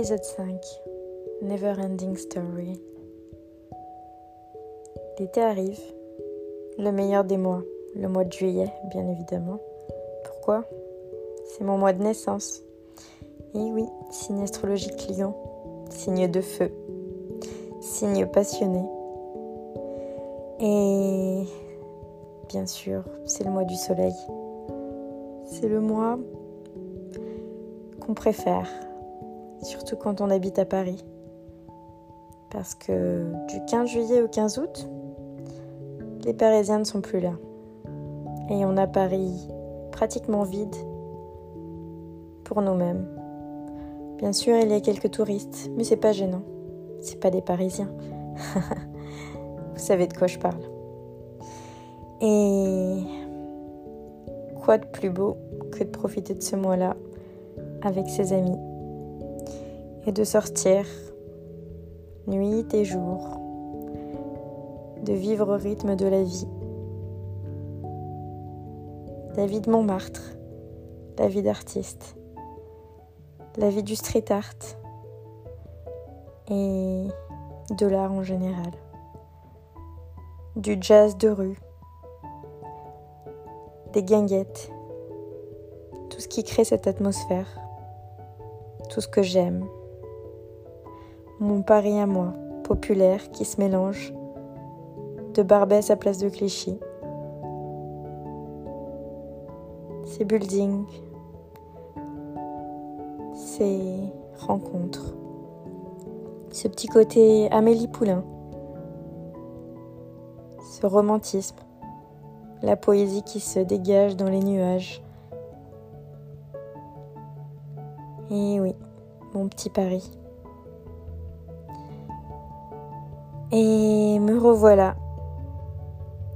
Épisode 5 Never Ending Story L'été arrive, le meilleur des mois, le mois de juillet, bien évidemment. Pourquoi? C'est mon mois de naissance. Et oui, signe astrologique lion, signe de feu, signe passionné. Et bien sûr, c'est le mois du soleil. C'est le mois qu'on préfère, surtout quand on habite à Paris. Parce que du 15 juillet au 15 août, les Parisiens ne sont plus là. Et on a Paris pratiquement vide pour nous-mêmes. Bien sûr, il y a quelques touristes, mais c'est pas gênant. C'est pas des Parisiens. Vous savez de quoi je parle. Et quoi de plus beau que de profiter de ce mois-là avec ses amis? Et de sortir nuit et jour, de vivre au rythme de la vie. La vie de Montmartre, la vie d'artiste, la vie du street art et de l'art en général, du jazz de rue, des guinguettes, tout ce qui crée cette atmosphère, tout ce que j'aime. Mon Paris à moi, populaire, qui se mélange, de Barbès à place de Clichy. Ces buildings, ces rencontres, ce petit côté Amélie Poulain, ce romantisme, la poésie qui se dégage dans les nuages. Et oui, mon petit Paris. Et me revoilà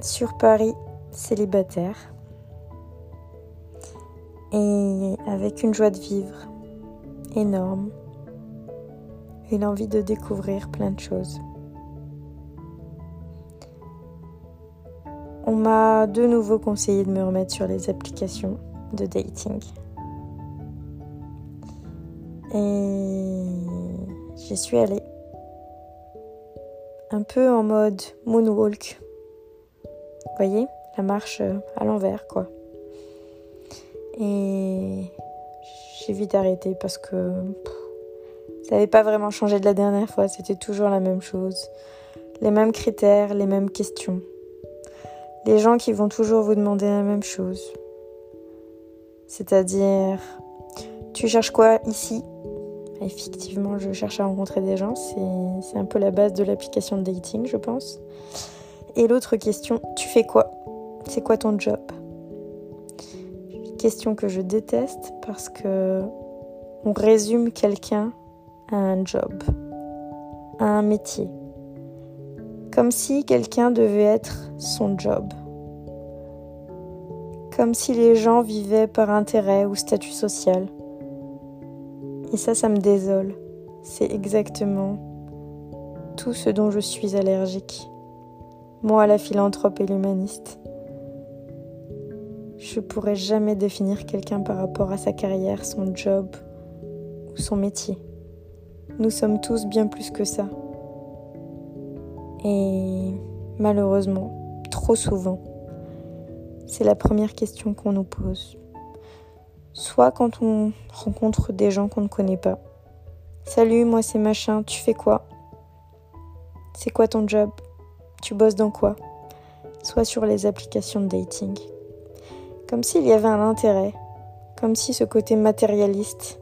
sur Paris célibataire et avec une joie de vivre énorme et l'envie de découvrir plein de choses. On m'a de nouveau conseillé de me remettre sur les applications de dating. Et j'y suis allée. Un peu en mode moonwalk. Voyez La marche euh, à l'envers, quoi. Et j'ai vite arrêté parce que ça n'avait pas vraiment changé de la dernière fois. C'était toujours la même chose. Les mêmes critères, les mêmes questions. Les gens qui vont toujours vous demander la même chose. C'est-à-dire, tu cherches quoi ici? Effectivement, je cherche à rencontrer des gens. C'est un peu la base de l'application de dating, je pense. Et l'autre question, tu fais quoi? C'est quoi ton job? Question que je déteste parce que on résume quelqu'un à un job, à un métier. Comme si quelqu'un devait être son job. Comme si les gens vivaient par intérêt ou statut social. Et ça, ça me désole. C'est exactement tout ce dont je suis allergique. Moi, la philanthrope et l'humaniste. Je pourrais jamais définir quelqu'un par rapport à sa carrière, son job ou son métier. Nous sommes tous bien plus que ça. Et malheureusement, trop souvent, c'est la première question qu'on nous pose soit quand on rencontre des gens qu'on ne connaît pas. Salut, moi c'est machin, tu fais quoi? C'est quoi ton job? Tu bosses dans quoi? Soit sur les applications de dating. Comme s'il y avait un intérêt, comme si ce côté matérialiste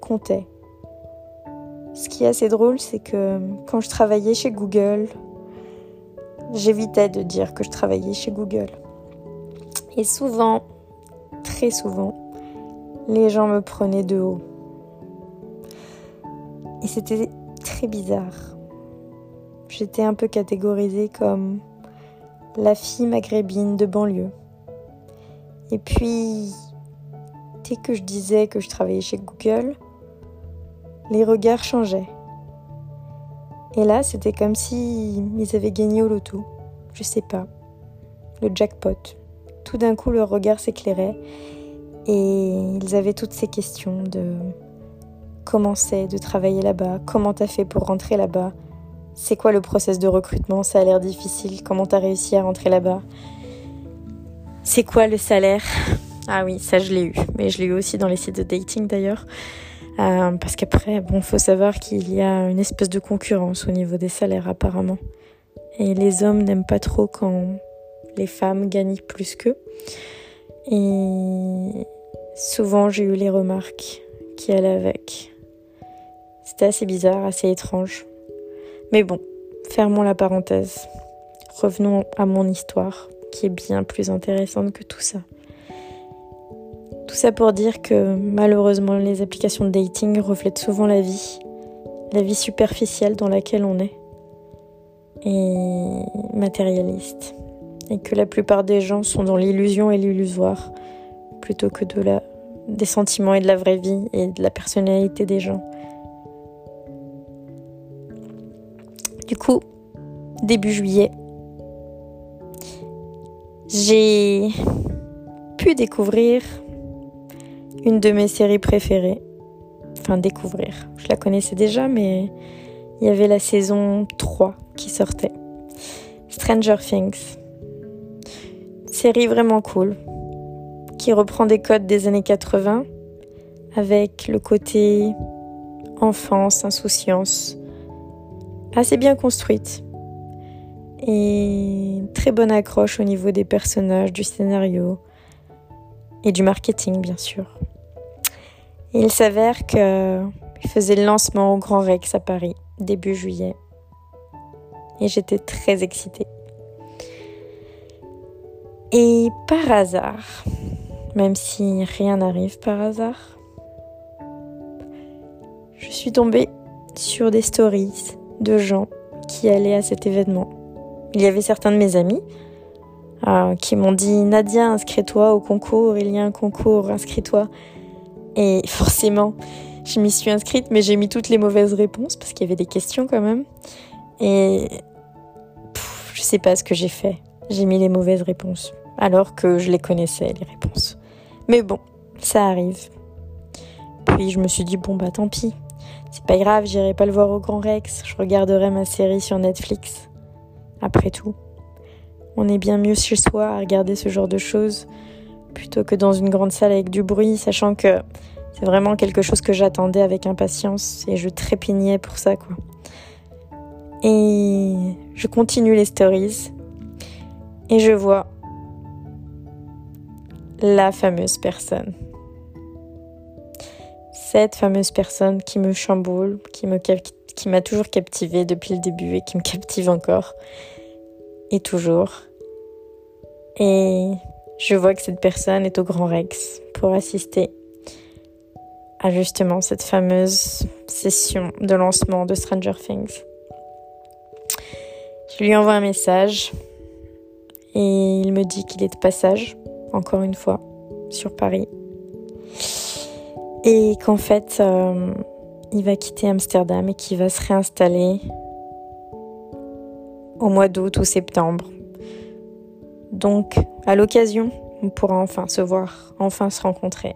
comptait. Ce qui est assez drôle, c'est que quand je travaillais chez Google, j'évitais de dire que je travaillais chez Google. Et souvent, très souvent, les gens me prenaient de haut. Et c'était très bizarre. J'étais un peu catégorisée comme la fille maghrébine de banlieue. Et puis, dès que je disais que je travaillais chez Google, les regards changeaient. Et là, c'était comme si ils avaient gagné au loto. Je sais pas. Le jackpot. Tout d'un coup, leur regard s'éclairait et ils avaient toutes ces questions de comment c'est de travailler là-bas, comment t'as fait pour rentrer là-bas, c'est quoi le process de recrutement, ça a l'air difficile, comment t'as réussi à rentrer là-bas, c'est quoi le salaire Ah oui, ça je l'ai eu, mais je l'ai eu aussi dans les sites de dating d'ailleurs. Euh, parce qu'après, bon, faut savoir qu'il y a une espèce de concurrence au niveau des salaires apparemment. Et les hommes n'aiment pas trop quand les femmes gagnent plus qu'eux. Et souvent j'ai eu les remarques qui allaient avec. C'était assez bizarre, assez étrange. Mais bon, fermons la parenthèse. Revenons à mon histoire, qui est bien plus intéressante que tout ça. Tout ça pour dire que malheureusement les applications de dating reflètent souvent la vie, la vie superficielle dans laquelle on est, et matérialiste. Et que la plupart des gens sont dans l'illusion et l'illusoire, plutôt que de la, des sentiments et de la vraie vie et de la personnalité des gens. Du coup, début juillet, j'ai pu découvrir une de mes séries préférées. Enfin, découvrir. Je la connaissais déjà, mais il y avait la saison 3 qui sortait. Stranger Things. Série vraiment cool, qui reprend des codes des années 80, avec le côté enfance, insouciance, assez bien construite. Et très bonne accroche au niveau des personnages, du scénario et du marketing, bien sûr il s'avère qu'il faisait le lancement au Grand Rex à Paris, début juillet. Et j'étais très excitée. Et par hasard, même si rien n'arrive par hasard, je suis tombée sur des stories de gens qui allaient à cet événement. Il y avait certains de mes amis euh, qui m'ont dit Nadia, inscris-toi au concours, il y a un concours, inscris-toi. Et forcément, je m'y suis inscrite, mais j'ai mis toutes les mauvaises réponses parce qu'il y avait des questions quand même. Et je sais pas ce que j'ai fait. J'ai mis les mauvaises réponses, alors que je les connaissais, les réponses. Mais bon, ça arrive. Puis je me suis dit, bon bah tant pis. C'est pas grave, j'irai pas le voir au Grand Rex. Je regarderai ma série sur Netflix. Après tout, on est bien mieux chez soi à regarder ce genre de choses plutôt que dans une grande salle avec du bruit, sachant que c'est vraiment quelque chose que j'attendais avec impatience et je trépignais pour ça quoi. Et je continue les stories et je vois la fameuse personne. Cette fameuse personne qui me chamboule, qui m'a toujours captivée depuis le début et qui me captive encore et toujours. Et je vois que cette personne est au Grand Rex pour assister à justement cette fameuse session de lancement de Stranger Things. Je lui envoie un message et il me dit qu'il est de passage, encore une fois, sur Paris. Et qu'en fait, euh, il va quitter Amsterdam et qu'il va se réinstaller au mois d'août ou septembre donc, à l'occasion, on pourra enfin se voir, enfin se rencontrer.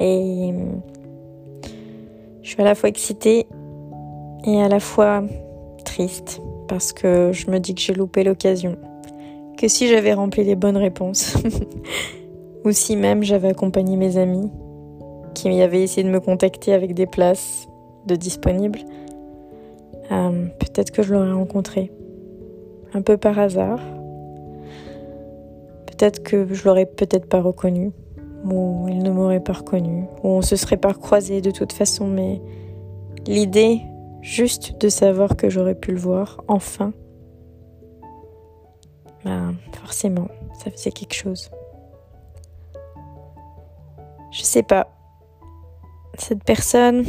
Et je suis à la fois excitée et à la fois triste parce que je me dis que j'ai loupé l'occasion. Que si j'avais rempli les bonnes réponses, ou si même j'avais accompagné mes amis qui avaient essayé de me contacter avec des places de disponibles, euh, peut-être que je l'aurais rencontré un peu par hasard. Peut-être que je l'aurais peut-être pas reconnu, ou il ne m'aurait pas reconnu, ou on se serait pas croisé de toute façon, mais l'idée juste de savoir que j'aurais pu le voir enfin, ben forcément, ça faisait quelque chose. Je sais pas. Cette personne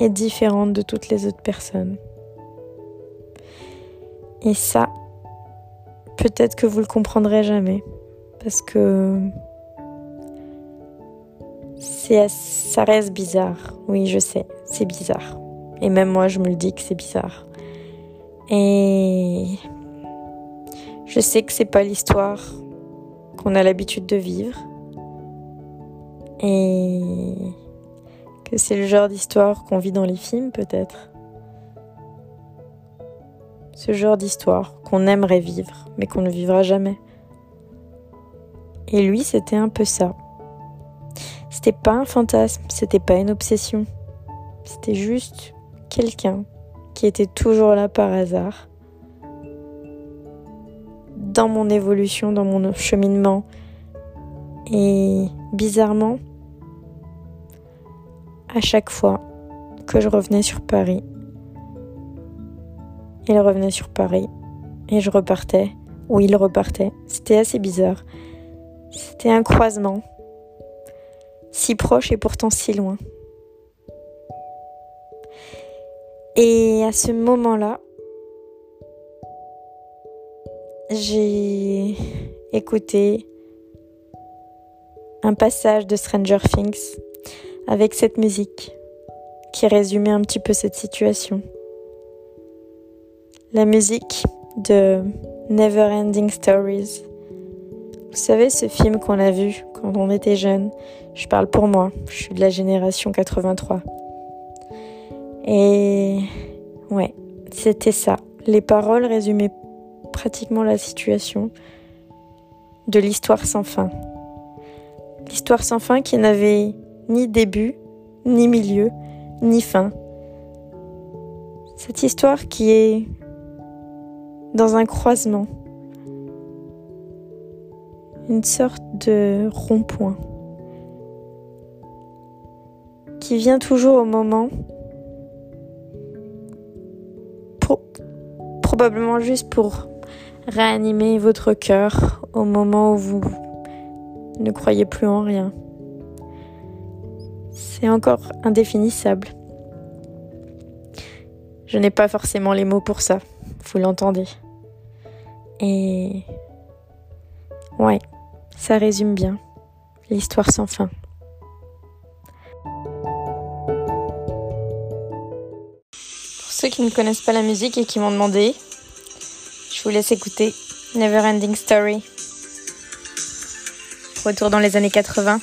est différente de toutes les autres personnes. Et ça, peut-être que vous le comprendrez jamais. Parce que ça reste bizarre. Oui, je sais, c'est bizarre. Et même moi, je me le dis que c'est bizarre. Et je sais que c'est pas l'histoire qu'on a l'habitude de vivre. Et Que c'est le genre d'histoire qu'on vit dans les films peut-être Ce genre d'histoire qu'on aimerait vivre mais qu'on ne vivra jamais. Et lui, c'était un peu ça. C'était pas un fantasme, c'était pas une obsession. C'était juste quelqu'un qui était toujours là par hasard. Dans mon évolution, dans mon cheminement. Et bizarrement, à chaque fois que je revenais sur Paris, il revenait sur Paris et je repartais, ou il repartait. C'était assez bizarre. C'était un croisement, si proche et pourtant si loin. Et à ce moment-là, j'ai écouté un passage de Stranger Things avec cette musique qui résumait un petit peu cette situation. La musique de Never Ending Stories. Vous savez, ce film qu'on a vu quand on était jeune, je parle pour moi, je suis de la génération 83. Et ouais, c'était ça. Les paroles résumaient pratiquement la situation de l'histoire sans fin. L'histoire sans fin qui n'avait ni début, ni milieu, ni fin. Cette histoire qui est dans un croisement, une sorte de rond-point, qui vient toujours au moment probablement juste pour réanimer votre cœur au moment où vous ne croyez plus en rien. C'est encore indéfinissable. Je n'ai pas forcément les mots pour ça, vous l'entendez. Et... Ouais, ça résume bien l'histoire sans fin. Pour ceux qui ne connaissent pas la musique et qui m'ont demandé, vous laisse écouter Never Ending Story. Retour dans les années 80.